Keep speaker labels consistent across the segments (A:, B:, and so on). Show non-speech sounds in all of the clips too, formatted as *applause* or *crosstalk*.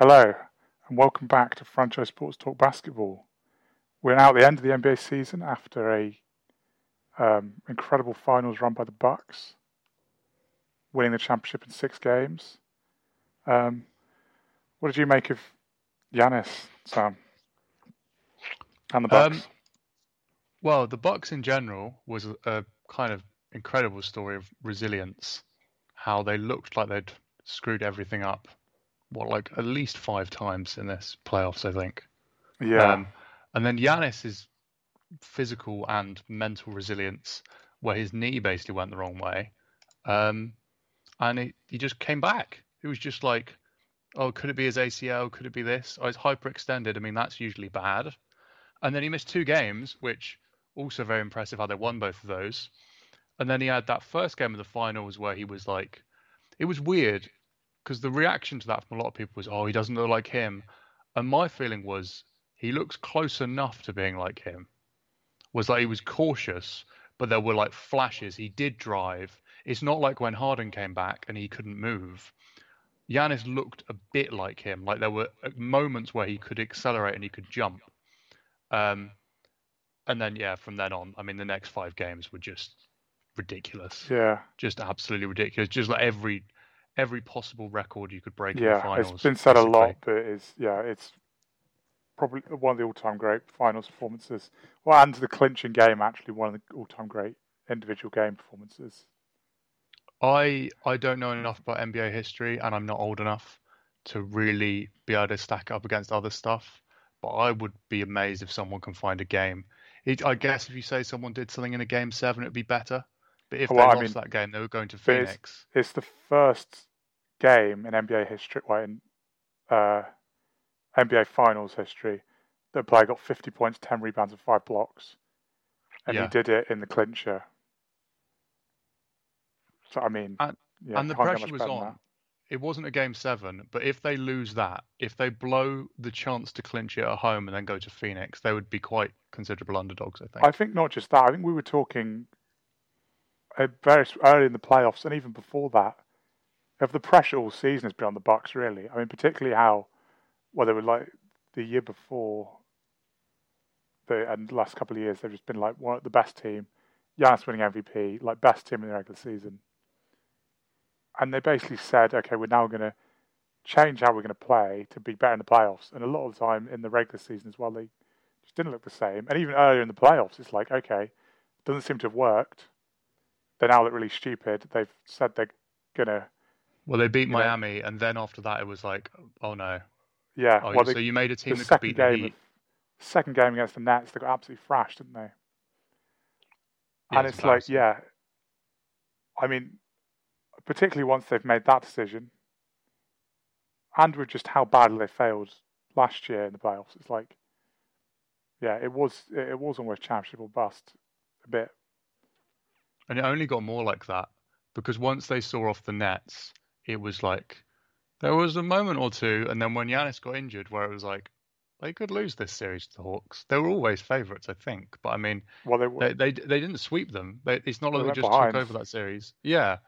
A: Hello, and welcome back to Franchise Sports Talk Basketball. We're now at the end of the NBA season after a um, incredible finals run by the Bucks, winning the championship in six games. Um, what did you make of Giannis, Sam, and the Bucks?
B: Um, well, the Bucks in general was a, a kind of incredible story of resilience. How they looked like they'd screwed everything up, what like at least five times in this playoffs, I think.
A: yeah,
B: Um, and then Giannis's physical and mental resilience, where his knee basically went the wrong way, um, and he, he just came back. It was just like, oh, could it be his ACL? Could it be this? Oh, it's hyperextended. I mean, that's usually bad. And then he missed two games, which also very impressive how they won both of those. And then he had that first game of the finals where he was like, it was weird because the reaction to that from a lot of people was, oh, he doesn't look like him. And my feeling was he looks close enough to being like him. Was that he was cautious, but there were like flashes. He did drive. It's not like when Harden came back and he couldn't move. Giannis looked a bit like him. Like there were uh, moments where he could accelerate and he could jump. Um, and then yeah, from then on, I mean, the next five games were just ridiculous,
A: yeah,
B: just absolutely ridiculous. Just like every every possible record you could break in the
A: yeah.
B: finals.
A: It's been said a lot, but it's yeah, it's probably one of the all-time great finals performances. Well, and the clinching game actually one of the all-time great individual game performances.
B: I I don't know enough about NBA history, and I'm not old enough to really be able to stack up against other stuff. But I would be amazed if someone can find a game. It, I guess if you say someone did something in a game seven, it'd be better. But if
A: Well,
B: they
A: I
B: lost
A: mean,
B: that game, they were going to
A: but it's-
B: Phoenix.
A: It's the first game in NBA history, well, in uh, NBA Finals history, that a player got 50 points, 10 rebounds, and five blocks, and he did it in the clincher. So I mean,
B: And-
A: yeah,
B: and the pressure was on. It wasn't a game seven, but if they lose that, if they blow the chance to clinch it at home and then go to Phoenix, they would be quite considerable underdogs, I think.
A: I think not just that. I think we were talking Uh, very early in the playoffs, and even before that, of the pressure all season has been on the Bucks. Really, I mean, particularly how well they were like the year before, the and the last couple of years they've just been like one of the best team, Giannis winning MVP, like best team in the regular season, and they basically said, okay, we're now going to change how we're going to play to be better in the playoffs, and a lot of the time in the regular season as well, they just didn't look the same. And even earlier in the playoffs, it's like, okay, doesn't seem to have worked. They now look really stupid. They've said they're gonna,
B: Well, they beat
A: you know-
B: Miami, and then after that, it was like, oh no.
A: yeah.
B: Oh,
A: well,
B: so
A: they,
B: you made a team
A: the
B: that could beat the
A: game, of, second game against the Nets, they got absolutely thrashed, didn't they?
B: Yeah,
A: and
B: it's
A: it's like, yeah. I mean, particularly once they've made that decision, and with just how badly they failed last year in the playoffs, it's like, yeah, it was it was almost championship or bust a bit.
B: And it only got more like that because once they saw off the Nets, it was like there was a moment or two, and then when Giannis got injured, where it was like they could lose this series to the Hawks. They were always favourites, I think, but I mean,
A: Well, they were.
B: they they they didn't sweep them. They, it's not like they
A: went
B: just
A: behind.
B: took over that series. Yeah,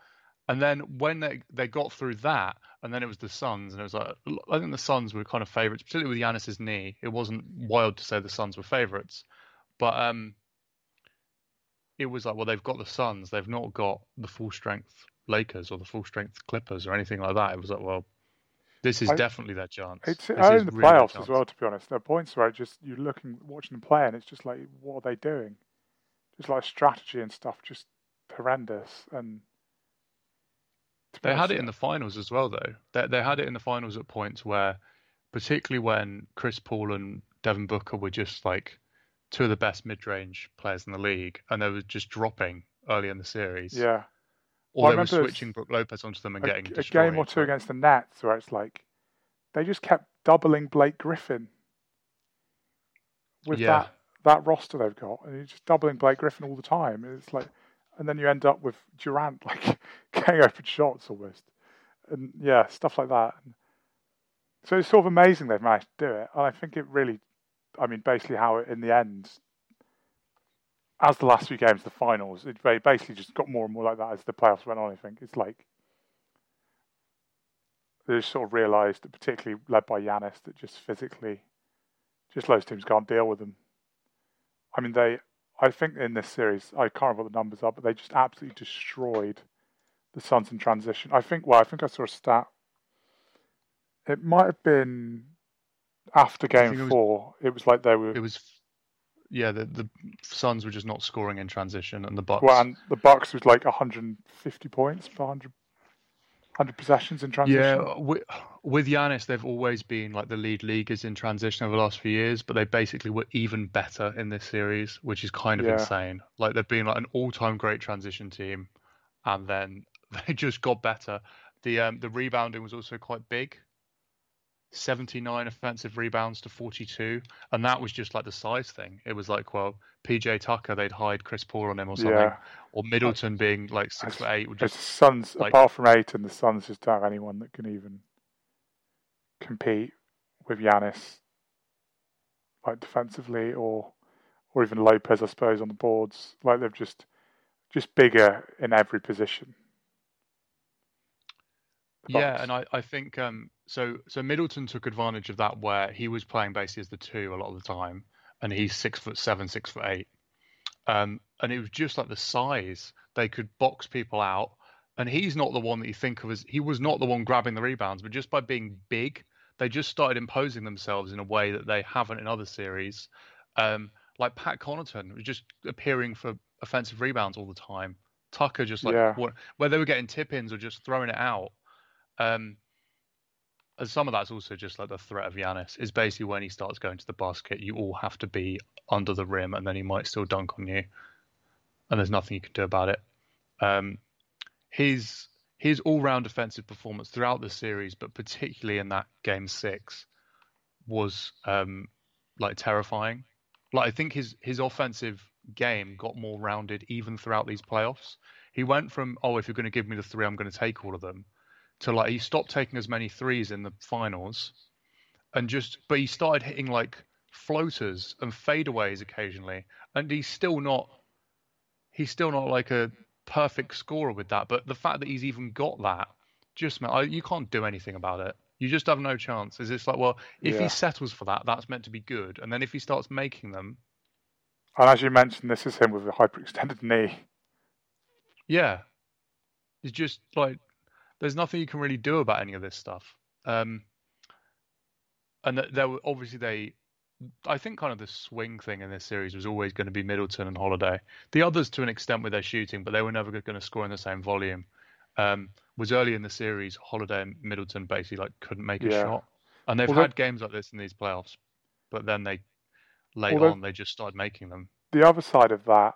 B: and then when they they got through that, and then it was the Suns, and it was like I think the Suns were kind of favourites, particularly with Giannis's knee. It wasn't wild to say the Suns were favourites, but um, it was like well they've got the Suns, they've not got the full strength Lakers or the full strength Clippers or anything like that. It was like well, this is
A: I-
B: definitely their chance.
A: It's
B: This is
A: in the
B: really
A: playoffs as well. To be honest, there are points where it just you're looking, watching them play, and it's just like, what are they doing? Just like strategy and stuff, just horrendous. And
B: They had it in the finals as well, though. They they had it in the finals at points where, particularly when Chris Paul and Devin Booker were just like two of the best mid-range players in the league, and they were just dropping early in the series.
A: yeah,
B: Or
A: Well,
B: they were switching Brook Lopez onto them and
A: a,
B: getting
A: a
B: destroyed.
A: game or two against the Nets where it's like they just kept doubling Blake Griffin with
B: Yeah.
A: that that roster they've got, and you're just doubling Blake Griffin all the time. And it's like, and then you end up with Durant *laughs* like getting open shots almost, and yeah, stuff like that. And so it's sort of amazing they've managed to do it, and I think it really, I mean, basically how it in the end. As the last few games, the finals, it basically just got more and more like that as the playoffs went on. I think it's like they just sort of realised, particularly led by Giannis, that just physically, just those teams can't deal with them. I mean, they. I think in this series, I can't remember what the numbers are, but they just absolutely destroyed the Suns in transition. I think. Well, I think I saw a stat. It might have been after game
B: it was-
A: four. It was like they were.
B: It was, yeah, the the Suns were just not scoring in transition, and the Bucks.
A: Well, and the Bucks was like 150 points per 100, 100 possessions in transition.
B: Yeah, with, with Giannis, they've always been like the lead leaguers in transition over the last few years, but they basically were even better in this series, which is kind of
A: Yeah.
B: insane. Like they've been like an all-time great transition team, and then *laughs* they just got better. The um, the rebounding was also quite big. 79 offensive rebounds to 42, and that was just like the size thing. It was like, well, PJ Tucker, they'd hide Chris Paul on him or something,
A: Yeah.
B: or Middleton being like six
A: I-
B: foot eight would just
A: the Suns,
B: like-
A: apart from eight, and the Suns just don't have anyone that can even compete with Giannis, like defensively, or or even Lopez, I suppose, on the boards. Like they've just just bigger in every position.
B: Yeah, and I, I think um, so. So Middleton took advantage of that where he was playing basically as the two a lot of the time, and he's six foot seven, six foot eight, um, and it was just like the size they could box people out, and he's not the one that you think of as he was not the one grabbing the rebounds, but just by being big, they just started imposing themselves in a way that they haven't in other series. Um, like Pat Connaughton was just appearing for offensive rebounds all the time. Tucker just like
A: Yeah.
B: what, where they were getting tip-ins or just throwing it out. Um, and some of that's also just like the threat of Giannis is basically when he starts going to the basket, you all have to be under the rim, and then he might still dunk on you, and there's nothing you can do about it. Um, his his all-round defensive performance throughout the series, but particularly in that game six, was um, like terrifying. Like I think his his offensive game got more rounded even throughout these playoffs. He went from oh if you're going to give me the three, I'm going to take all of them, to like he stopped taking as many threes in the finals, and just but he started hitting like floaters and fadeaways occasionally, and he's still not he's still not like a perfect scorer with that. But the fact that he's even got that just meant I, you can't do anything about it. You just have no chance. Is it's like well if
A: Yeah.
B: he settles for that, that's meant to be good, and then if he starts making them,
A: And as you mentioned, this is him with a hyperextended knee.
B: Yeah. It's just like there's nothing you can really do about any of this stuff. Um, and there were obviously they, I think kind of the swing thing in this series was always going to be Middleton and Holiday. The others to an extent with their shooting, but they were never going to score in the same volume. Um, was early in the series, Holiday and Middleton basically like couldn't make a
A: Yeah.
B: shot, and they've
A: Well,
B: had games like this in these playoffs, but then they late
A: Well,
B: on they just started making them.
A: the other side of that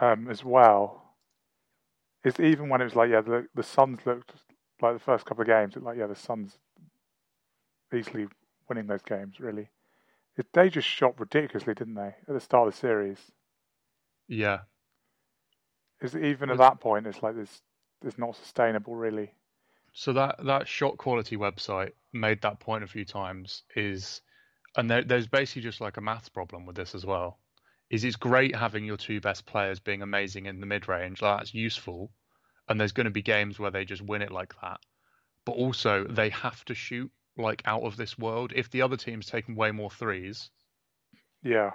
A: um, as well is even when it was like yeah the the Suns looked like the first couple of games it like yeah the Suns easily winning those games really. It, they just shot ridiculously didn't they at the start of the series?
B: Yeah,
A: is even at that point it's like this it's not sustainable really.
B: So that that shot quality website made that point a few times is, and there, there's basically just like a maths problem with this as well. Is it's great having your two best players being amazing in the mid range, like that's useful, and there's going to be games where they just win it like that. But also they have to shoot like out of this world. If the other team's taking way more threes,
A: yeah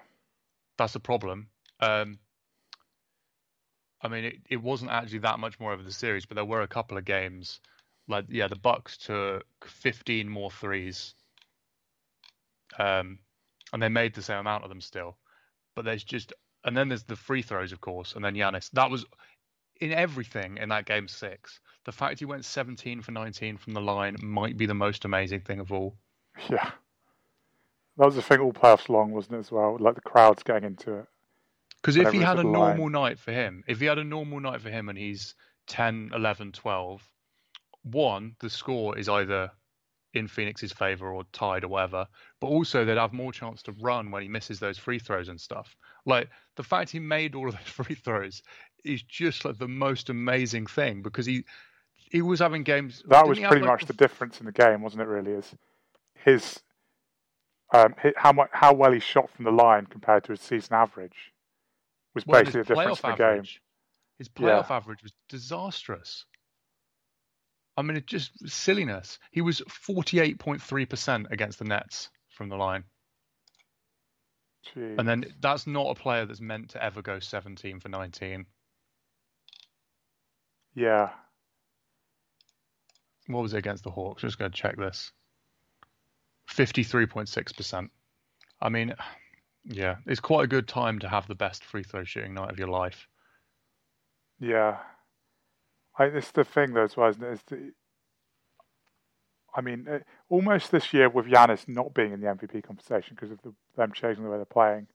B: that's a problem. Um, I mean, it, it wasn't actually that much more over the series, but there were a couple of games, like yeah, the Bucks took 15 more threes, um, and they made the same amount of them still. But there's just, and then there's the free throws, of course, and then Giannis. That was in everything in that game six. The fact he went 17 for 19 from the line might be the most amazing thing of all.
A: yeah that was the thing all playoffs long wasn't it as well like the crowds getting into it
B: Because if he had a
A: the line.
B: normal night for him, if he had a normal night for him and he's 10, 11, 12, one, the score is either in Phoenix's favor or tied or whatever, but also they'd have more chance to run when he misses those free throws and stuff. Like the fact he made all of those *laughs* free throws is just like the most amazing thing because he he was having games.
A: that was
B: he have,
A: pretty
B: like,
A: much the difference in the game wasn't it really is his um, how much how well he shot from the line compared to his season average was
B: well,
A: basically the difference in the game.
B: His playoff average was disastrous. I mean, it just silliness. He was 48.3% against the Nets from the line.
A: Jeez.
B: And then that's not a player that's meant to ever go 17 for 19.
A: yeah,
B: What was it against the Hawks? Just going to check this. 53.6%. I mean, yeah, it's quite a good time to have the best free throw shooting night of your life.
A: yeah. I, it's the thing though as well, isn't it? Is the, I mean, uh, almost this year with Giannis not being in the MVP conversation because of the, them changing the way they're playing,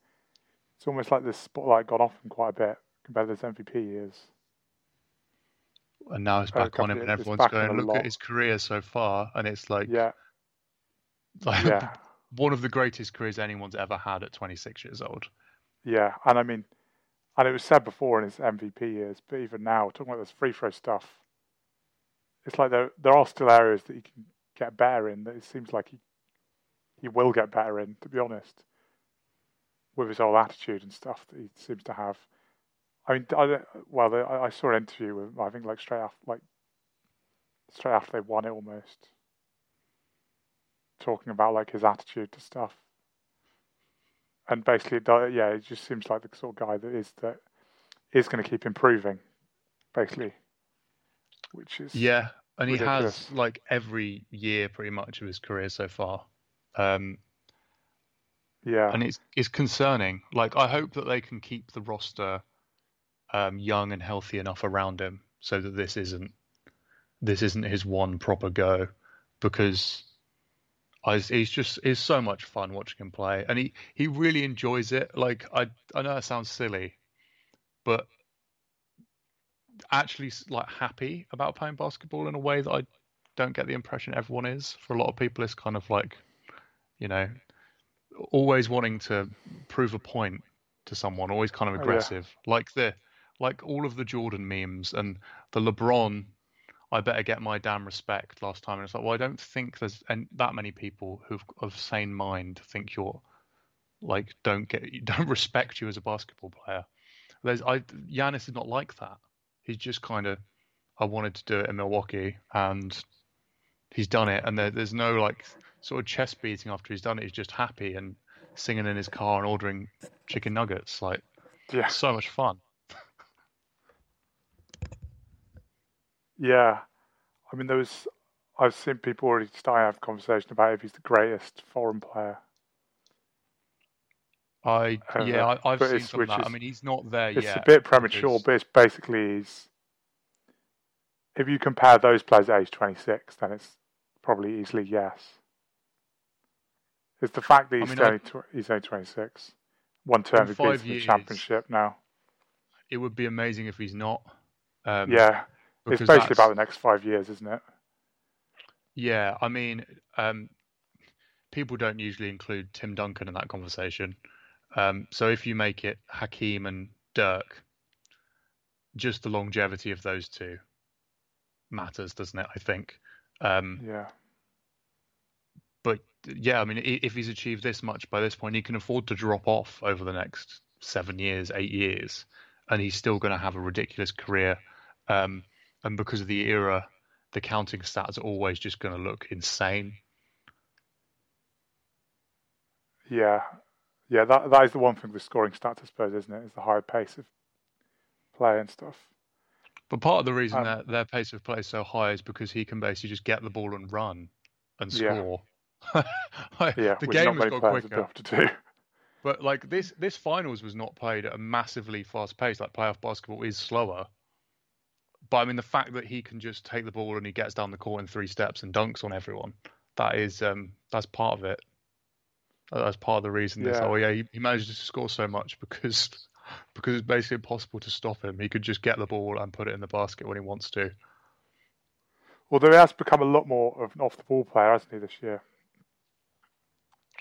A: it's almost like this spotlight got off him quite a bit compared to his MVP years.
B: And now it's back on him, and everyone's going, look
A: lot.
B: at his career so far. And it's like,
A: Yeah,
B: like *laughs*
A: yeah,
B: one of the greatest careers anyone's ever had at 26 years old.
A: yeah. And I mean, and it was said before in his MVP years, but even now, talking about this free throw stuff, it's like there there are still areas that he can get better in. That it seems like he he will get better in. To be honest, with his whole attitude and stuff that he seems to have. I mean, I, well, I, I saw an interview with him, I think like straight after like straight after they won it almost, talking about like his attitude to stuff and basically, it yeah, it just seems like the sort of guy that is that is going to keep improving, basically. Which is
B: Yeah, and he has like every year pretty much of his career so far. Um,
A: yeah,
B: and it's it's concerning. Like I hope that they can keep the roster um, young and healthy enough around him so that this isn't this isn't his one proper go because I, he's just it's so much fun watching him play and he he really enjoys it. Like I I know that sounds silly, but actually like happy about playing basketball in a way that I don't get the impression everyone is. For a lot of people, it's kind of like you know always wanting to prove a point to someone, always kind of
A: Oh, yeah.
B: aggressive, like the like all of the Jordan memes and the LeBron. I better get my damn respect last time, and it's like, well, I don't think there's and that many people who've of sane mind think you're like don't get *laughs* don't respect you as a basketball player. There's I Giannis is not like that. He's just kind of I wanted to do it in Milwaukee, and he's done it, and there, there's no like sort of chest beating after he's done it. He's just happy and singing in his car and ordering chicken nuggets. Like
A: yeah,
B: so much fun.
A: Yeah. I mean, there was. I've seen people already starting to have a conversation about if he's the greatest foreign player.
B: I
A: Uh,
B: yeah, I, I've
A: but
B: seen some of that. I mean, he's not there
A: It's
B: yet.
A: It's a bit premature,
B: because-
A: but it's basically he's. If you compare those players at age 26, then it's probably easily yes. It's the fact that
B: I
A: he's
B: mean, I-
A: only tw- he's only 26. One term
B: In
A: he
B: five
A: beats in the championship now.
B: It would be amazing if he's not. Um,
A: yeah, it's basically about the next five years, isn't it?
B: Yeah, I mean, um, people don't usually include Tim Duncan in that conversation. Um, so if you make it Hakeem and Dirk, just the longevity of those two matters, doesn't it? I think. Um,
A: Yeah,
B: but yeah, I mean, if he's achieved this much by this point, he can afford to drop off over the next seven years, eight years, and he's still going to have a ridiculous career. Um, and because of the era, the counting stats are always just going to look insane.
A: yeah, yeah. That that is the one thing with scoring stats, I suppose, isn't it? Is the high pace of play and stuff.
B: But part of the reason
A: Um,
B: that their pace of play is so high is because he can basically just get the ball and run and
A: Yeah.
B: score. *laughs*
A: Yeah,
B: the game has got
A: players would be
B: quicker.
A: to do.
B: But like this, this finals was not played at a massively fast pace. Like playoff basketball is slower. But I mean, the fact that he can just take the ball and he gets down the court in three steps and dunks on everyone, that is um, that's part of it. That's part of the reason. This, oh yeah, he, he manages to score so much because *laughs* because it's basically impossible to stop him. He could just get the ball and put it in the basket when he wants to.
A: Although he has become a lot more of an off the ball player, hasn't he, this year?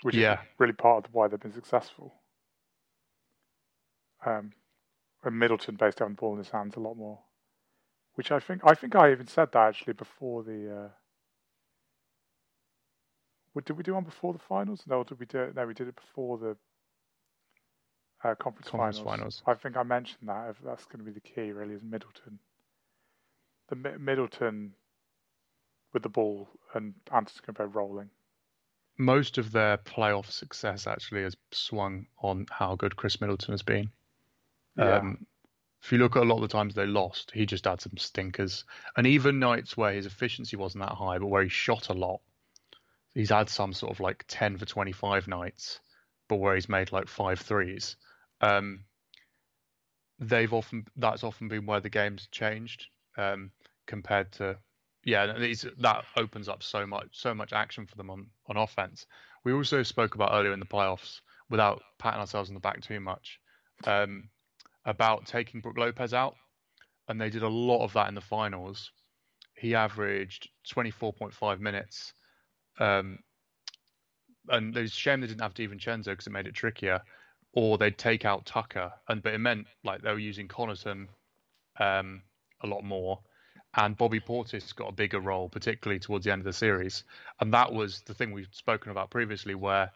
A: Which
B: Yeah.
A: is really part of why they've been successful. Um, and Middleton based on the ball in his hands a lot more. Which I think I think I even said that actually before the. Uh, what, did we do one before the finals? No, did we do it? No, we did it before the uh, conference,
B: Conference
A: finals.
B: finals.
A: I think I mentioned that. If that's going to be the key, really, is Middleton. The Mi- Middleton with the ball and Antetokounmpo rolling.
B: Most of their playoff success actually has swung on how good Khris Middleton has been.
A: Yeah.
B: Um, if you look at a lot of the times they lost, he just had some stinkers. And even nights where his efficiency wasn't that high, but where he shot a lot, he's had some sort of like 10 for 25 nights, but where he's made like five threes. Um, they've often that's often been where the game's changed um, compared to yeah these, that opens up so much so much action for them on on offense. We also spoke about earlier in the playoffs without patting ourselves on the back too much um, about taking Brook Lopez out, and they did a lot of that in the finals. He averaged 24.5 minutes. Um, and it's a shame they didn't have DiVincenzo because it made it trickier or they'd take out Tucker, and but it meant like they were using Connaughton um, a lot more, and Bobby Portis got a bigger role, particularly towards the end of the series, and that was the thing we've spoken about previously, where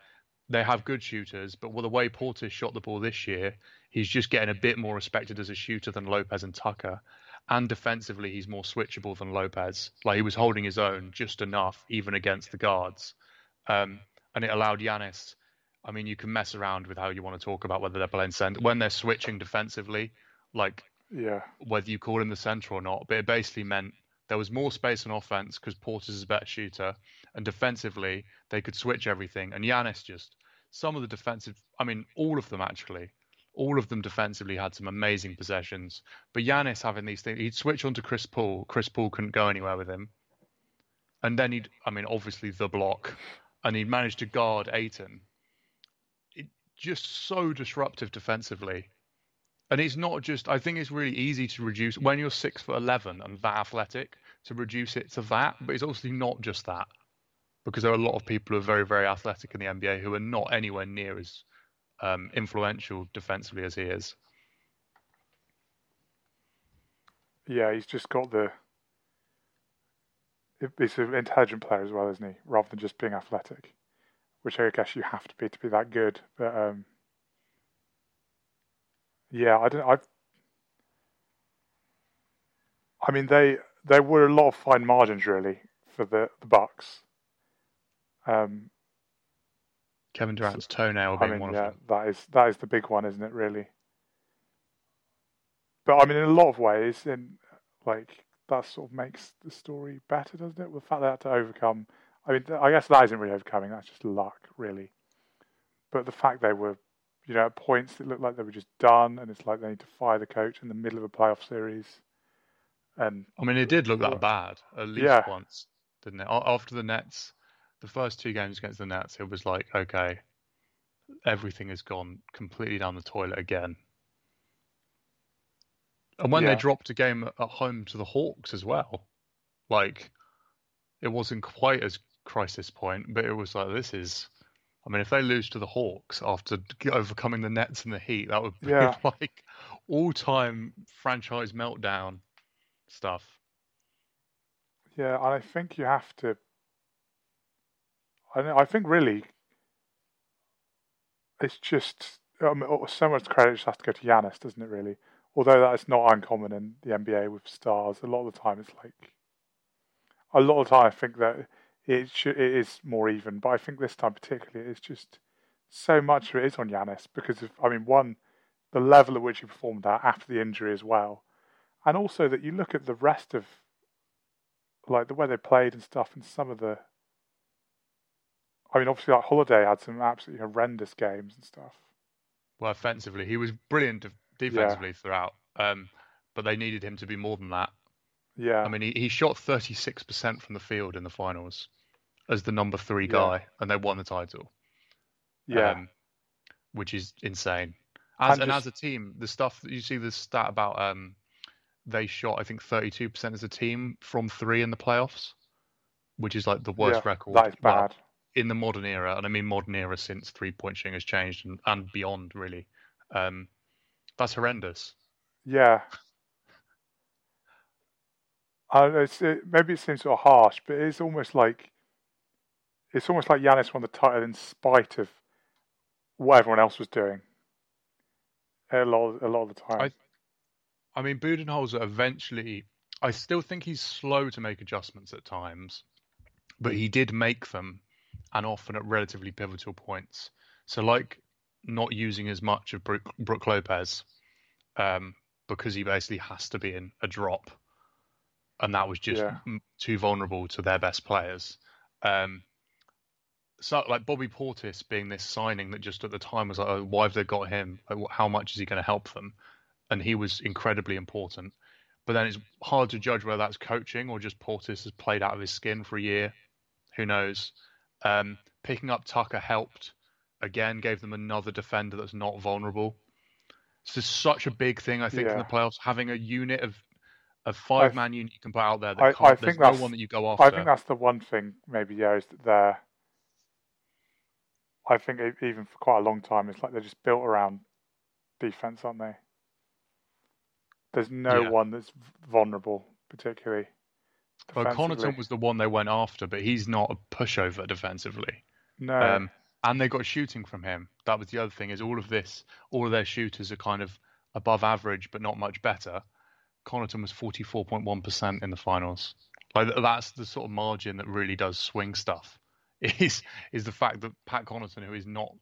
B: they have good shooters, but with the way Portis shot the ball this year, he's just getting a bit more respected as a shooter than Lopez and Tucker. And defensively, he's more switchable than Lopez. Like he was holding his own just enough, even against the guards. Um, and it allowed Giannis. I mean, you can mess around with how you want to talk about whether they're playing center when they're switching defensively, like
A: yeah,
B: whether you call him the center or not. But it basically meant there was more space on offense because Portis is a better shooter, and defensively they could switch everything. And Giannis just some of the defensive, I mean, all of them actually, all of them defensively had some amazing possessions. But Giannis having these things, he'd switch onto Chris Paul. Chris Paul couldn't go anywhere with him, and then he'd, I mean, obviously the block, and he'd managed to guard Ayton just so disruptive defensively. And it's not just, I think it's really easy to reduce when you're six foot 11 and that athletic to reduce it to that. But it's also not just that because there are a lot of people who are very, very athletic in the NBA who are not anywhere near as um, influential defensively as he is.
A: Yeah, he's just got the. He's an intelligent player as well, isn't he? Rather than just being athletic which I guess you have to be to be that good. But um, yeah, I don't. I. I mean, they there were a lot of fine margins really for the the Bucks. Um,
B: Kevin Durant's toenail being I
A: mean,
B: one
A: yeah,
B: of them.
A: that is that is the big one, isn't it? Really. But I mean, in a lot of ways, in like that sort of makes the story better, doesn't it? With the fact they had to overcome I mean, I guess that isn't really overcoming. That's just luck, really. But the fact they were, you know, at points it looked like they were just done, and it's like they need to fire the coach in the middle of a playoff series. And
B: I mean, it did look that bad at least
A: yeah.
B: once, didn't it? After the Nets, the first two games against the Nets, it was like, okay, everything has gone completely down the toilet again. And when
A: yeah.
B: they dropped a game at home to the Hawks as well, like it wasn't quite as crisis point, but it was like this is. I mean, if they lose to the Hawks after overcoming the Nets and the Heat, that would be
A: yeah. *laughs*
B: like all-time franchise meltdown stuff.
A: Yeah, and I think you have to. I, I think really, it's just um, so much credit just has to go to Giannis, doesn't it? Really, although that is not uncommon in the NBA with stars. A lot of the time, it's like a lot of the time I think that it should, it is more even, but I think this time particularly it's just so much of it is on Giannis because of I mean one the level at which he performed that after the injury as well, and also that you look at the rest of like the way they played and stuff, and some of the. I mean, obviously, like Holiday had some absolutely horrendous games and stuff.
B: Well, offensively, he was brilliant defensively yeah. throughout, um, but they needed him to be more than that.
A: Yeah.
B: I mean, he, he shot 36% from the field in the finals as the number three guy, yeah. and they won the title.
A: Yeah. Um,
B: which is insane. As, and, and as a team, the stuff that you see the stat about um, they shot, I think, 32% as a team from three in the playoffs, which is like the worst
A: yeah,
B: record.
A: That is bad.
B: In the modern era, and I mean modern era since three point shooting has changed and, and beyond, really. Um, that's horrendous.
A: Yeah, I know, it, maybe it seems sort of harsh, but it's almost like it's almost like Giannis won the title in spite of what everyone else was doing. A lot, of, a lot of the time.
B: I, I mean, Budenholzer eventually, I still think he's slow to make adjustments at times, but he did make them, and often at relatively pivotal points. So, like not using as much of Brook, Brook Lopez um, because he basically has to be in a drop, and that was just
A: Yeah.
B: m- too vulnerable to their best players. Um, so, like Bobby Portis being this signing that just at the time was like, oh, why have they got him? Like, how much is he going to help them? And he was incredibly important. But then it's hard to judge whether that's coaching or just Portis has played out of his skin for a year. Who knows? Um, picking up Tucker helped. Again, gave them another defender that's not vulnerable. This is such a big thing, I think, in the playoffs. Having a unit of a five man unit you can put out there that
A: I-
B: can't,
A: I
B: there's
A: think
B: no
A: that's-
B: one that you go after.
A: I think that's the one thing, maybe, yeah, is that they're. I think even for quite a long time, it's like they're just built around defense, aren't they? There's no
B: Yeah.
A: one that's vulnerable, particularly.
B: Well. Connaughton was the one they went after, but he's not a pushover defensively.
A: no,
B: Um, and they got shooting from him. That was the other thing. Is all of this, all of their shooters are kind of above average, but not much better. Connaughton was forty four point one percent in the finals. Like that's the sort of margin that really does swing stuff. *laughs* Is is the fact that Pat Connaughton, who is not,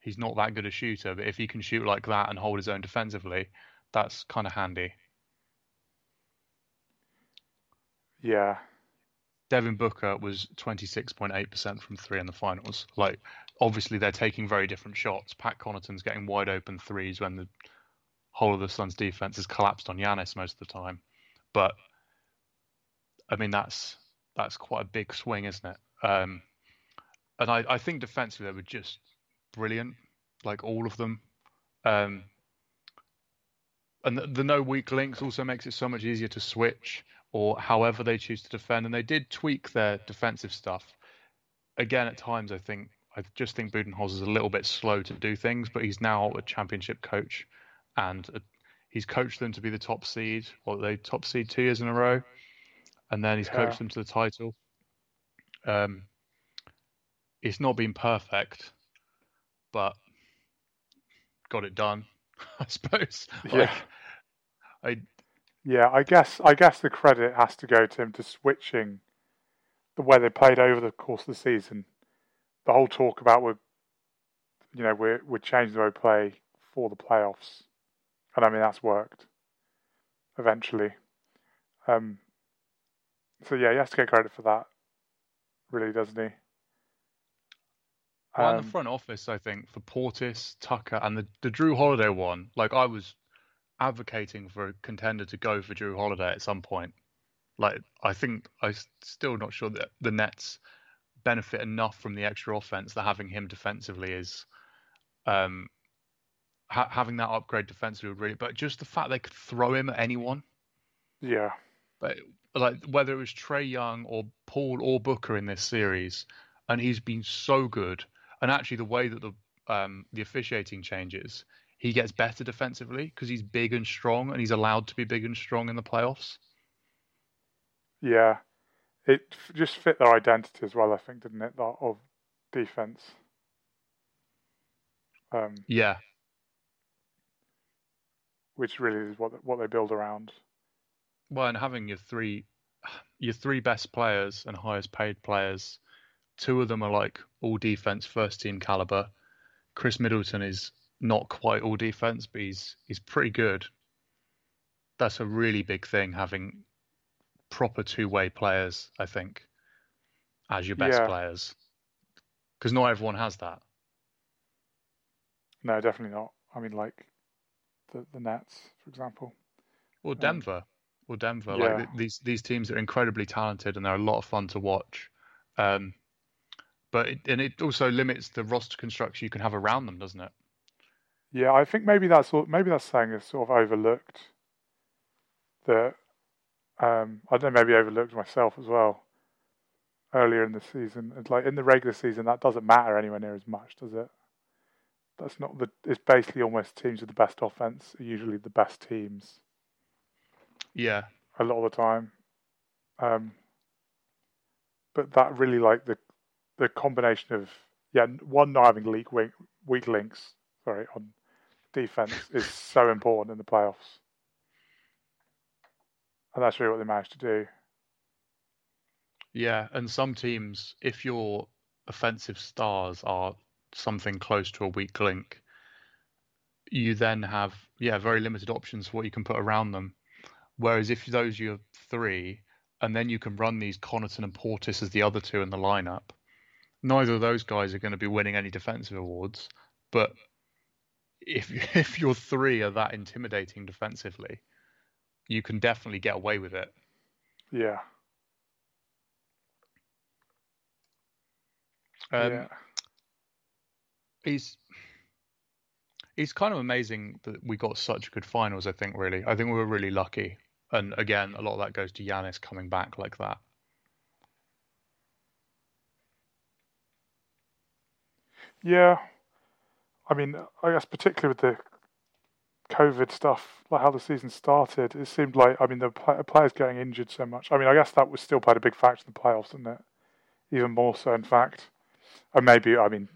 B: he's not that good a shooter, but if he can shoot like that and hold his own defensively, that's kind of handy.
A: Yeah,
B: Devin Booker was 26.8% from three in the finals. Like, obviously, they're taking very different shots. Pat Connaughton's getting wide open threes when the whole of the Suns' defense has collapsed on Giannis most of the time. But, I mean, that's that's quite a big swing, isn't it? Um, and I, I think defensively, they were just brilliant, like all of them. Um, and the, the no weak links also makes it so much easier to switch or however they choose to defend. And they did tweak their defensive stuff. Again, at times, I think I just think Budenholzer is a little bit slow to do things, but he's now a championship coach, and a, he's coached them to be the top seed, or they top seed two years in a row, and then he's
A: Yeah.
B: coached them to the title. Um, it's not been perfect, but got it done, *laughs* I suppose.
A: Yeah.
B: Like, I
A: yeah. I guess I guess the credit has to go to him to switching the way they played over the course of the season. The whole talk about we're, you know, we're we're changing the way we play for the playoffs, and I mean that's worked. Eventually, um. So yeah, he has to get credit for that. Really, doesn't he?
B: Well, and
A: Um,
B: the front office, I think, for Portis, Tucker, and the, the Jrue Holiday one, like I was advocating for a contender to go for Jrue Holiday at some point. Like I think I'm still not sure that the Nets benefit enough from the extra offense that having him defensively is, um, ha- having that upgrade defensively would really. But just the fact they could throw him at anyone,
A: yeah,
B: but like whether it was Trae Young or Paul or Booker in this series, and he's been so good. And actually, the way that the um, the officiating changes, he gets better defensively because he's big and strong, and he's allowed to be big and strong in the playoffs.
A: yeah. It f- just fit their identity as well, I think, didn't it? That of defense. Um,
B: Yeah,
A: which really is what what they build around.
B: well, and having your three *sighs* your three best players and highest paid players, two of them are like all defense, first team caliber. Khris Middleton is not quite all defense, but he's he's pretty good. That's a really big thing having proper two way players, I think, as your best
A: Yeah.
B: players. Because not everyone has that.
A: No, definitely not. I mean, like the the Nets, for example.
B: Or Denver. Or Denver.
A: Um, yeah.
B: Like these these teams are incredibly talented and they're a lot of fun to watch. Um, but it, and it also limits the roster construction you can have around them, doesn't it?
A: Yeah, I think maybe that's maybe that's saying is sort of overlooked. That um, I don't know, maybe overlooked myself as well. Earlier in the season, it's like in the regular season, that doesn't matter anywhere near as much, does it? That's not the. It's basically almost teams with the best offense are usually the best teams
B: Yeah.
A: a lot of the time. Um, but that really like the the combination of yeah one not having weak, weak links sorry on defense is so important in the playoffs. and that's really what they managed to do.
B: Yeah, and some teams, if your offensive stars are something close to a weak link, you then have yeah very limited options for what you can put around them. Whereas if those are your three, and then you can run these Connaughton and Portis as the other two in the lineup, neither of those guys are going to be winning any defensive awards. But if *laughs* if your three are that intimidating defensively, you can definitely get away with it.
A: Yeah.
B: Um,
A: yeah.
B: He's it's kind of amazing that we got such good finals. I think really, I think we were really lucky. And again, a lot of that goes to Giannis coming back like that.
A: Yeah, I mean, I guess particularly with the COVID stuff, like how the season started, it seemed like I mean the players getting injured so much. I mean, I guess that was still played a big factor in the playoffs, didn't it? Even more so, in fact. And maybe, I mean,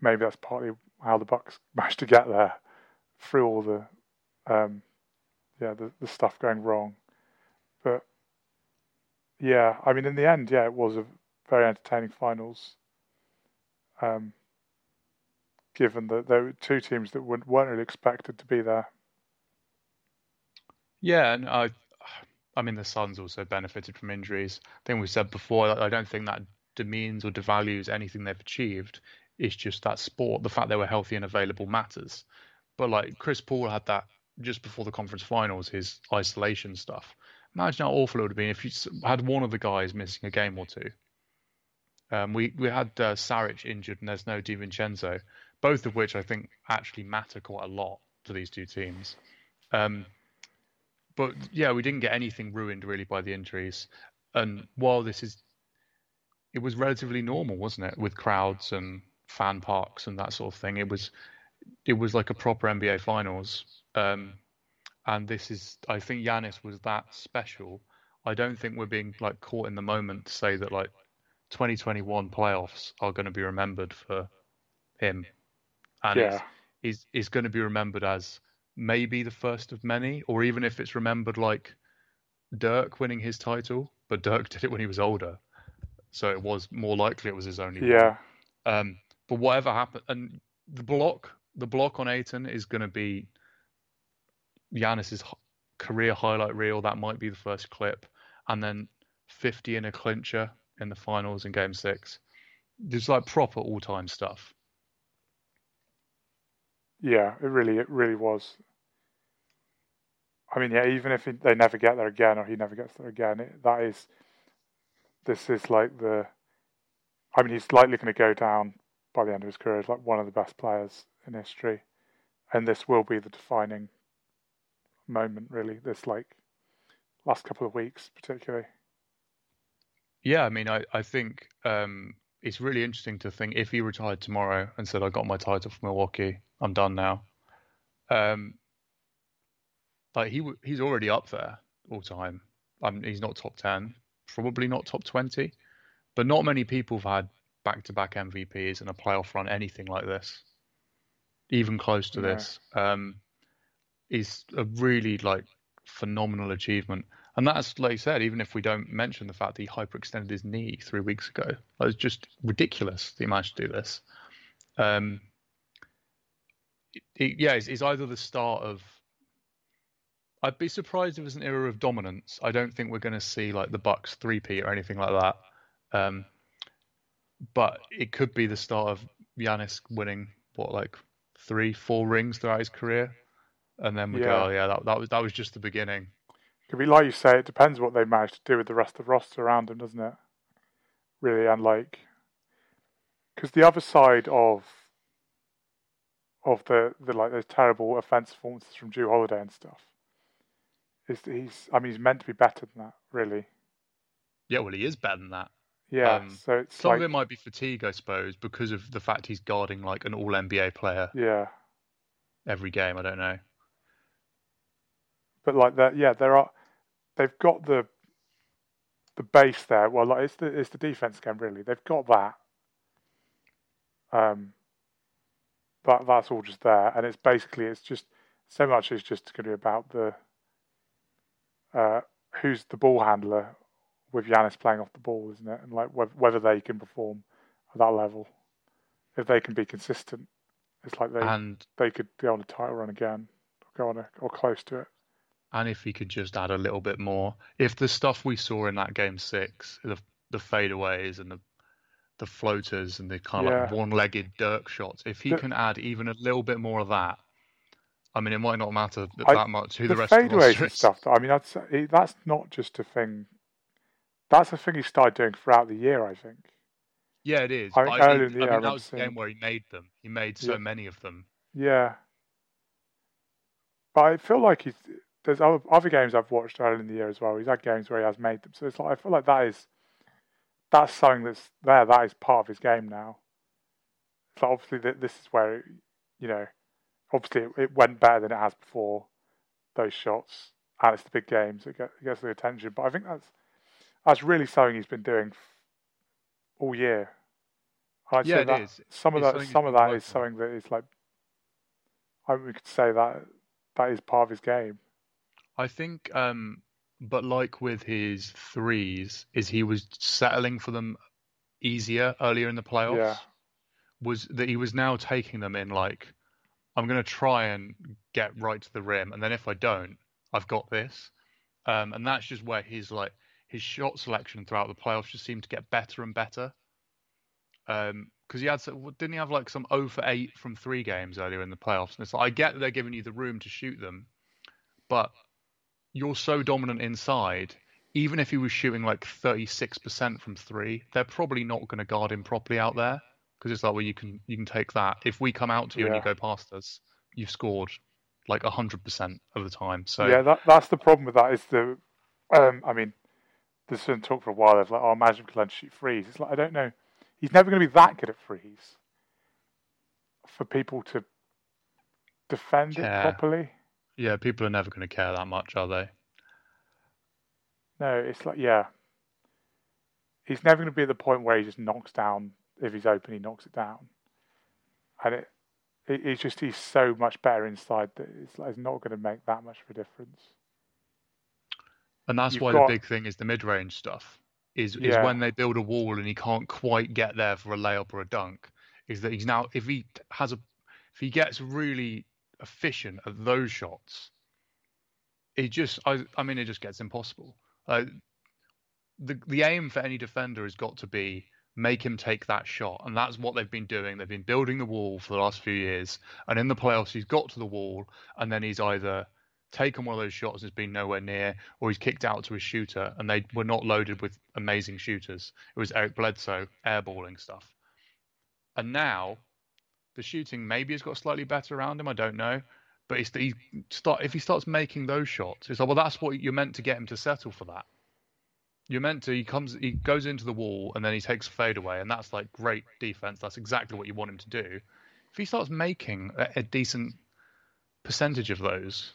A: maybe that's partly how the Bucks *laughs* managed to get there through all the, um, yeah, the, the stuff going wrong. But yeah, I mean, in the end, yeah, it was a very entertaining finals. Um, given that there were two teams that weren't really expected to be there.
B: Yeah, and I, I mean, the Suns also benefited from injuries. I think we said before. I don't think that demeans or devalues anything they've achieved. It's just that sport, the fact they were healthy and available matters. But like Chris Paul had that just before the conference finals, his isolation stuff. Imagine how awful it would have been if you had one of the guys missing a game or two. Um, we we had uh, Saric injured and there's no DiVincenzo, both of which I think actually matter quite a lot to these two teams. Um, but yeah, we didn't get anything ruined really by the injuries. And while this is, it was relatively normal, wasn't it, with crowds and fan parks and that sort of thing. It was it was like a proper NBA finals. Um, and this is I think Giannis was that special. I don't think we're being like caught in the moment to say that like 2021 playoffs are going to be remembered for him, and yeah. he's he's going to be remembered as maybe the first of many, or even if it's remembered like Dirk winning his title, but Dirk *laughs* did it when he was older, so it was more likely it was his only.
A: Yeah.
B: Um, but whatever happened, and the block, the block on Ayton is going to be Giannis's career highlight reel. That might be the first clip, and then 50 in a clincher in the finals in Game Six. Just like proper all-time stuff.
A: Yeah, it really, it really was. I mean, yeah, even if they never get there again, or he never gets there again, it, that is, this is like the. I mean, he's likely going to go down by the end of his career as like one of the best players in history, and this will be the defining moment, really. This like last couple of weeks, particularly.
B: Yeah, I mean, I I think um, it's really interesting to think if he retired tomorrow and said, "I got my title from Milwaukee, I'm done now." Um, like he he's already up there all time. I mean, he's not top ten, probably not top twenty, but not many people have had back-to-back MVPs and a playoff run anything like this, even close to this, um, is a really like phenomenal achievement. And that's like I said, even if we don't mention the fact that he hyperextended his knee three weeks ago, it's just ridiculous that he managed to do this. Um, it, it, yeah, it's, it's either the start of I'd be surprised if it was an era of dominance. I don't think we're going to see like the Bucks three-peat or anything like that. Um, but it could be the start of Giannis winning what like three, four rings throughout his career, and then we yeah. go, oh, yeah, that that was that was just the beginning.
A: Could be like you say, it depends what they manage to do with the rest of the roster around them, doesn't it? Really, and like, because the other side of of the the like those terrible offensive performances from Jrue Holiday and stuff is he's I mean he's meant to be better than that, really.
B: Yeah, well, he is better than that.
A: Yeah, um, so it's
B: some
A: like,
B: of it might be fatigue, I suppose, because of the fact he's guarding like an All NBA player.
A: Yeah.
B: Every game, I don't know.
A: But like that, yeah, there are. They've got the the base there. Well, like it's the it's the defense game really. They've got that. Um. That that's all just there, and it's basically it's just so much is just going to be about the uh, who's the ball handler with Giannis playing off the ball, isn't it? And like whether they can perform at that level, if they can be consistent, it's like they
B: and
A: they could go on a title run again, or go on a, or close to it.
B: And if he could just add a little bit more, if the stuff we saw in that game six, the the fadeaways and the the floaters and the kind of
A: Yeah.
B: like one-legged Dirk shots, if he
A: The-
B: can add even a little bit more of that, I mean, it might not matter th-
A: I-
B: that much who
A: the
B: the, rest of the
A: fadeaways
B: roster
A: and stuff. I mean, that's that's not just a thing. That's a thing he started doing throughout the year. I think.
B: Yeah, it is.
A: I think
B: I,
A: earlier
B: think-
A: in the
B: I
A: year
B: mean, that was the game where he made them. He made so
A: Yeah.
B: many of them.
A: Yeah. But I feel like he's there's other, other games I've watched earlier in the year as well. He's had games where he has made them. So it's like I feel like that is that's something that's there. That is part of his game now. So obviously th- this is where it, you know, obviously it, it went better than it has before. Those shots and it's the big games. It, get, it gets the attention. But I think that's that's really something he's been doing f- all year. I'd
B: Yeah,
A: that
B: is.
A: some of
B: It's
A: that some of that is something that is like I we could say that that is part of his game.
B: I think, um, but like with his threes, is he was settling for them easier earlier in the playoffs.
A: Yeah.
B: Was that he was now taking them in like, I'm going to try and get right to the rim, and then if I don't, I've got this. Um, and that's just where his like his shot selection throughout the playoffs just seemed to get better and better. Um, because he had didn't he have like some 0 for 8 from three games earlier in the playoffs? And it's like I get that they're giving you the room to shoot them, but you're so dominant inside. Even if he was shooting like 36% from three, they're probably not going to guard him properly out there because it's like, well, you can you can take that. If we come out to you and you go past us, you've scored like 100% of the time. So
A: yeah, that that's the problem with that is the um I mean there's been talk for a while of like, oh imagine if we could learn shoot threes. It's like I don't know. He's never gonna be that good at threes for people to defend
B: Yeah.
A: it properly.
B: Yeah, people are never going to care that much, are they?
A: No, it's like yeah. He's never gonna be at the point where he just knocks down if he's open he knocks it down. And it, it it's just he's so much better inside that it's like it's not gonna make that much of a difference.
B: And that's
A: You've
B: why
A: got-
B: the big thing is the mid-range stuff. Is is
A: Yeah.
B: when they build a wall and he can't quite get there for a layup or a dunk. Is that he's now if he has a if he gets really efficient at those shots, it just I I mean it just gets impossible. Like the the aim for any defender has got to be make him take that shot, and that's what they've been doing. They've been building the wall for the last few years, and in the playoffs he's got to the wall, and then he's either taken one of those shots and it's been nowhere near, or he's kicked out to a shooter, and they were not loaded with amazing shooters. It was Eric Bledsoe airballing stuff, and now the shooting maybe has got slightly better around him. I don't know. But it's he start if he starts making those shots, it's like well that's what you're meant to get him to settle for that. You're meant to he comes he goes into the wall and then he takes a fade away and that's like great defense. That's exactly what you want him to do. If he starts making a, a decent percentage of those,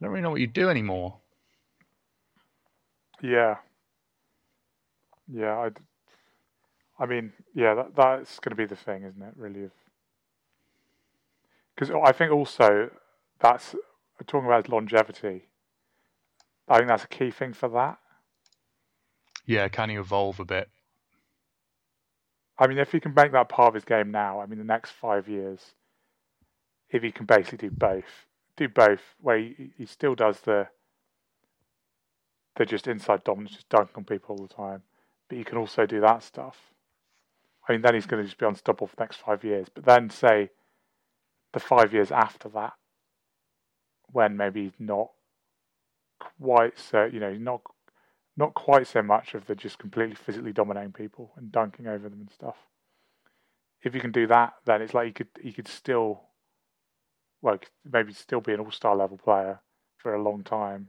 B: I don't really know what you do anymore.
A: Yeah. Yeah, I. I mean, yeah, that that's going to be the thing, isn't it? Really, because I think also that's talking about longevity. I think that's a key thing for that.
B: Yeah, can he evolve a bit?
A: I mean, if he can make that part of his game now, I mean, the next five years, if he can basically do both, do both, where he, he still does the the just inside dominance, just dunk on people all the time, but he can also do that stuff. I mean, then he's going to just be unstoppable for the next five years. But then, say, the five years after that, when maybe he's not quite so, you know, he's not not quite so much of the just completely physically dominating people and dunking over them and stuff. If you can do that, then it's like he could he could still, well, maybe still be an all star level player for a long time.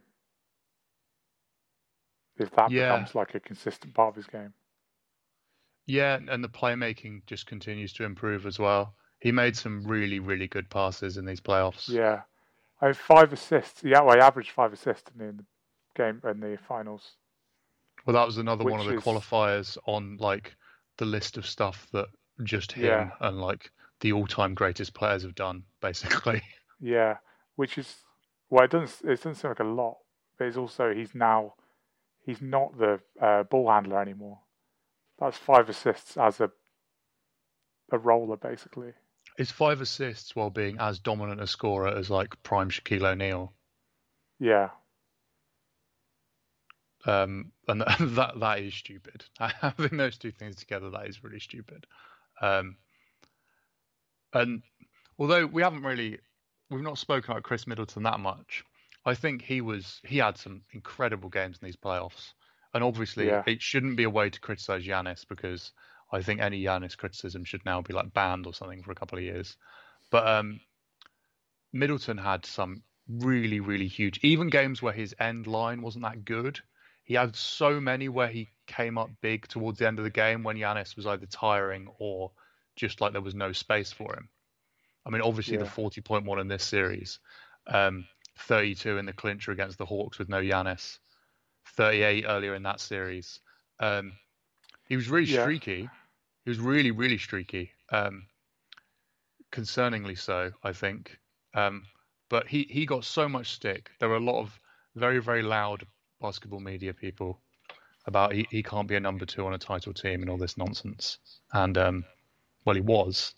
A: If that
B: Yeah.
A: becomes like a consistent part of his game.
B: Yeah, and the playmaking just continues to improve as well. He made some really, really good passes in these playoffs.
A: Yeah, I mean, five assists. Yeah, well, he averaged five assists in the game in the finals.
B: Well, that was another one of the
A: is-
B: qualifiers on like the list of stuff that just him
A: Yeah.
B: and like the all-time greatest players have done, basically. *laughs*
A: Yeah, which is well, it doesn't it doesn't seem like a lot but it's also he's now he's not the uh, ball handler anymore. That's five assists as a a roller, basically.
B: It's five assists while being as dominant a scorer as like prime Shaquille O'Neal.
A: Yeah,
B: Um, and *laughs* that that is stupid. *laughs* Having those two things together, that is really stupid. Um, and although we haven't really, we've not spoken about Khris Middleton that much. I think he was he had some incredible games in these playoffs, and obviously
A: Yeah.
B: it shouldn't be a way to criticize Giannis because I think any Giannis criticism should now be like banned or something for a couple of years. But um, Middleton had some really really huge, even games where his end line wasn't that good. He had so many where he came up big towards the end of the game when Giannis was either tiring or just like there was no space for him. I mean, obviously the 40 point one in this series, um, 32 in the clincher against the Hawks with no Giannis, 38 earlier in that series. Um, he was really
A: Yeah.
B: streaky. He was really, really streaky. Um, concerningly so, I think. Um, but he, he got so much stick. There were a lot of very, very loud basketball media people about he, he can't be a number two on a title team and all this nonsense. And um, well, he was,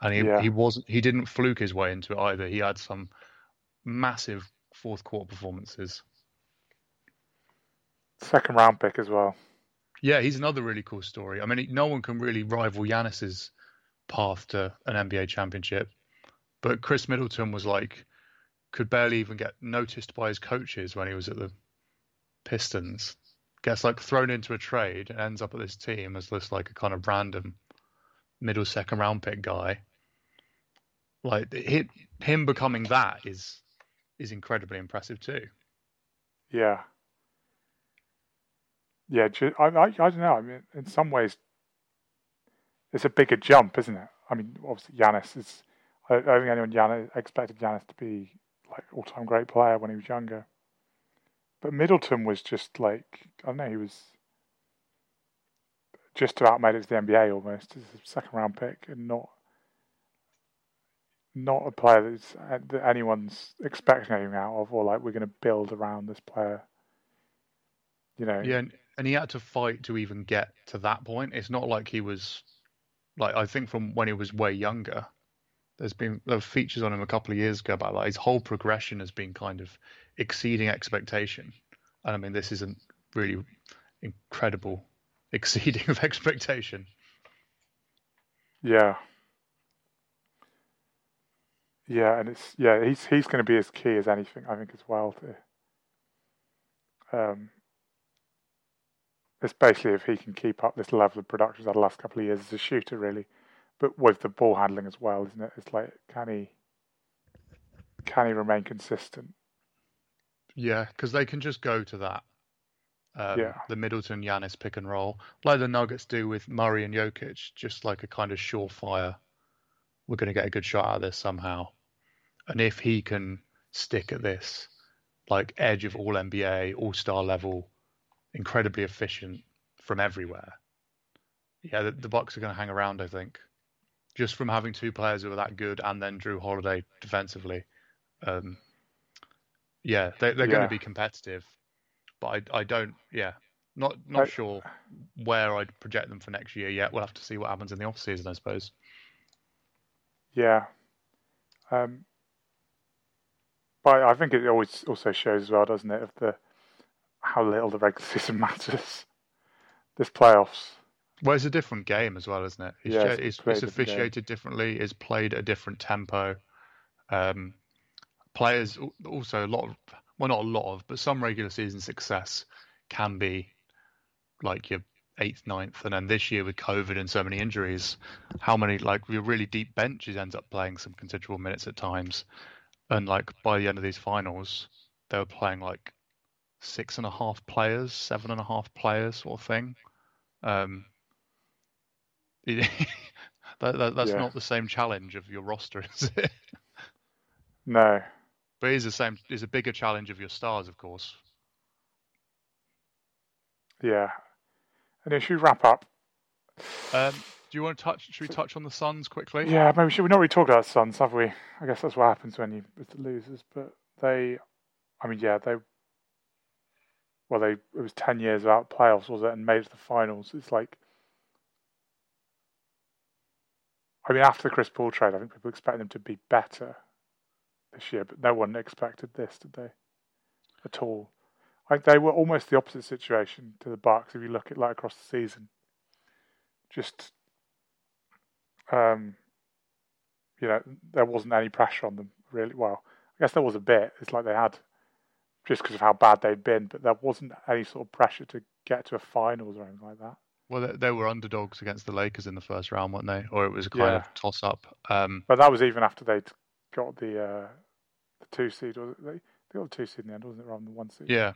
B: and he
A: Yeah.
B: he wasn't. He didn't fluke his way into it either. He had some massive fourth quarter performances.
A: second round pick as well.
B: Yeah, he's another really cool story. I mean, no one can really rival Giannis's path to an NBA championship, but Khris Middleton was like could barely even get noticed by his coaches when he was at the Pistons. Gets like thrown into a trade and ends up at this team as this like a kind of random middle second round pick guy. Like him becoming that is is incredibly impressive too.
A: Yeah. Yeah, I, I, I don't know. I mean, in some ways, it's a bigger jump, isn't it? I mean, obviously, Giannis is. I, don't think anyone Giannis, expected Giannis to be like all-time great player when he was younger. But Middleton was just like I don't know. He was just about made it to the NBA almost as a second-round pick, and not not a player that's, uh, that anyone's expecting anything out of, or like we're going to build around this player. You know,
B: Yeah, and, he had to fight to even get to that point. It's not like he was like I think from when he was way younger. There's been there features on him a couple of years ago about like his whole progression has been kind of exceeding expectation. And I mean this isn't really incredible *laughs* exceeding of expectation.
A: Yeah. Yeah, and it's yeah, he's he's going to be as key as anything, I think, as well. To, um, especially if he can keep up this level of production he's had the last couple of years as a shooter, really, but with the ball handling as well, isn't it? It's like can he can he remain consistent?
B: Yeah, because they can just go to that. Um,
A: Yeah.
B: The Middleton Giannis pick and roll, like the Nuggets do with Murray and Jokic, just like a kind of surefire. We're going to get a good shot out of this somehow. And if he can stick at this, like edge of all NBA, all star level, incredibly efficient from everywhere, yeah, the, the Bucks are going to hang around. I think, just from having two players who are that good, and then Jrue Holiday defensively. Um, yeah, they, they're going to be competitive, but I, I don't. Yeah, not not
A: I-
B: sure where I'd project them for next year yet. We'll have to see what happens in the off season, I suppose.
A: Yeah. Um, but I think it always also shows as well, doesn't it, of the how little the regular *laughs* season matters. This playoffs.
B: Well, it's a different game as well, isn't it? It's,
A: Yeah, it's
B: it's, it's
A: game.
B: officiated differently. It's played at a different tempo. Um, players also a lot of, well, not a lot of, but some regular season success can be like your eighth, ninth, and then this year with COVID and so many injuries, how many like your really deep benches ends up playing some considerable minutes at times, and like by the end of these finals, they were playing like six and a half players, seven and a half players, sort of thing. Um, it- *laughs* that, that, that's
A: Yeah.
B: not the same challenge of your roster, *laughs* is it?
A: No.
B: But it is the same. Is a bigger challenge of your stars, of course.
A: Yeah. And should we wrap up?
B: Um, do you want to touch? Should we touch on the Suns quickly?
A: Yeah, maybe should we not really talk about the Suns, have we? I guess that's what happens when you with the losers. But they, I mean, yeah, they well, they it was ten years without playoffs, was it, and made it to the finals. It's like, I mean, after the Chris Paul trade, I think people expect them to be better this year, but no one expected this, did they? At all. Like they were almost the opposite situation to the Bucks if you look at like across the season. Just, um, you know, there wasn't any pressure on them really. Well, I guess there was a bit. It's like they had just because of how bad they'd been, but there wasn't any sort of pressure to get to a finals or anything like that.
B: Well, they, they were underdogs against the Lakers in the first round, weren't they? Or it was a kind
A: Yeah.
B: of toss up. Um,
A: But that was even after they'd got the uh, the two seed. Was it? They, they got the two seed in the end, wasn't it? Rather than the one seed.
B: yeah,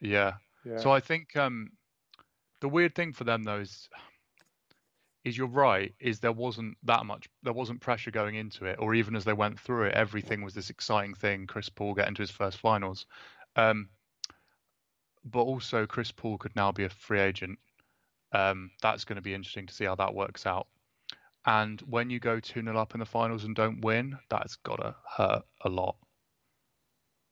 B: yeah.
A: Yeah.
B: So I think um, the weird thing for them though is, is you're right. Is there wasn't that much, there wasn't pressure going into it, or even as they went through it, everything was this exciting thing. Chris Paul getting to his first finals, um, but also Chris Paul could now be a free agent. Um, that's going to be interesting to see how that works out. And when you go 2 0 up in the finals and don't win, that's got to hurt a lot.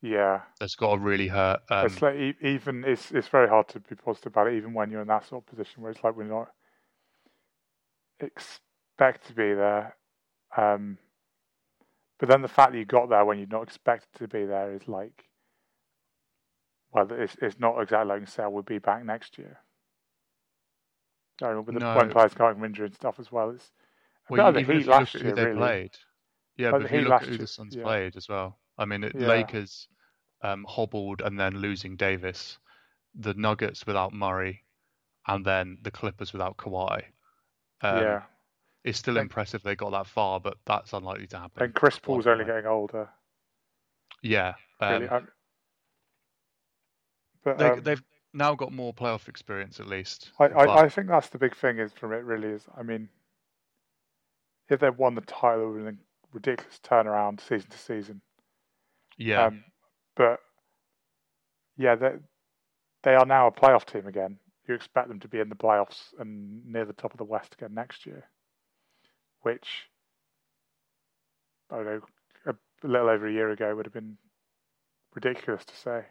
A: yeah.
B: That's got to really hurt. Um,
A: it's like even it's it's very hard to be positive about it, even when you're in that sort of position where it's like we're not expect to be there. Um, but then the fact that you got there when you're not expected to be there is like, well, it's it's not exactly like say we'll be back next year. I remember the, when
B: No.
A: players coming from injury and stuff as well. It's
B: Well,
A: the
B: even
A: Heat
B: if you look
A: last
B: at
A: year,
B: who they
A: really.
B: played, yeah, but
A: the
B: if you look at who
A: year,
B: the Suns
A: yeah.
B: played as well, I mean, it,
A: Yeah.
B: Lakers um, hobbled and then losing Davis, the Nuggets without Murray, and then the Clippers without Kawhi. Um,
A: yeah,
B: It's still
A: And-
B: impressive they got that far, but that's unlikely to happen.
A: and Chris Paul's only getting older.
B: Yeah, um,
A: Really. But
B: they,
A: um,
B: they've now got more playoff experience at least.
A: I, I, I think that's the big thing is from it really is I mean if they won the title it would have ridiculous turnaround season to season.
B: yeah,
A: Um, but yeah, they they are now a playoff team again. You expect them to be in the playoffs and near the top of the West again next year, which I don't know a, a little over a year ago would have been ridiculous to say.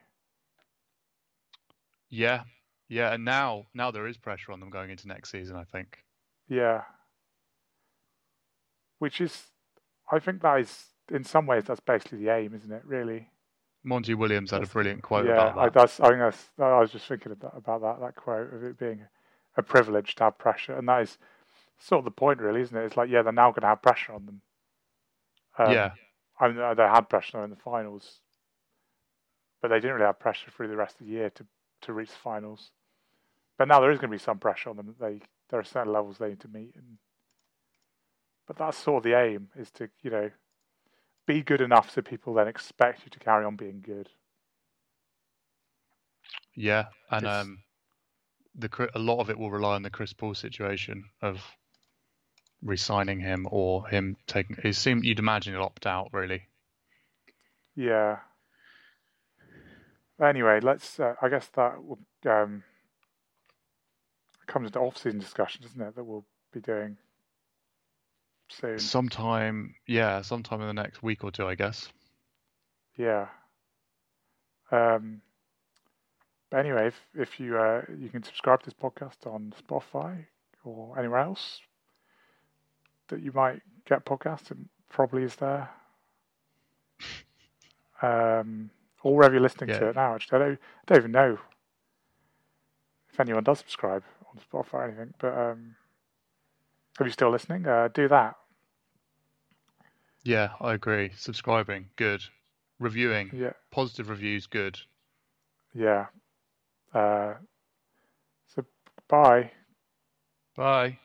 B: Yeah, yeah. And now, now there is pressure on them going into next season. I think.
A: Yeah. Which is, I think that is, in some ways, that's basically the aim, isn't it? Really.
B: Monty Williams had a brilliant quote
A: yeah,
B: about
A: I,
B: that.
A: that's, I think that's. I was just thinking that, about that that quote of it being a privilege to have pressure, and that is sort of the point, really, isn't it? It's like, yeah, they're now going to have pressure on them. Um,
B: yeah,
A: I mean, they had pressure in the finals, but they didn't really have pressure through the rest of the year to to reach the finals. But now there is going to be some pressure on them. They there are certain levels they need to meet, and but that's sort of the aim is to you know be good enough so people then expect you to carry on being good.
B: yeah, and
A: It's-
B: um, the a lot of it will rely on the Chris Paul situation of re-signing him or him taking. It seemed you'd imagine he'll opt out really.
A: Yeah. Anyway, let's. Uh, I guess that will, um, comes into off-season discussion, doesn't it? That we'll be doing soon.
B: Sometime, yeah, sometime in the next week or two, I guess.
A: Yeah. Um, but anyway, if, if you uh, you can subscribe to this podcast on Spotify or anywhere else that you might get podcasts, it probably is there. *laughs* Um, or wherever you're listening to it now. Actually, I don't, I don't even know if anyone does subscribe on Spotify or anything. But um, if you're still listening, uh, do that.
B: Yeah, I agree. Subscribing, good. Reviewing,
A: Yeah.
B: positive reviews, good.
A: Yeah. Uh, so bye.
B: Bye.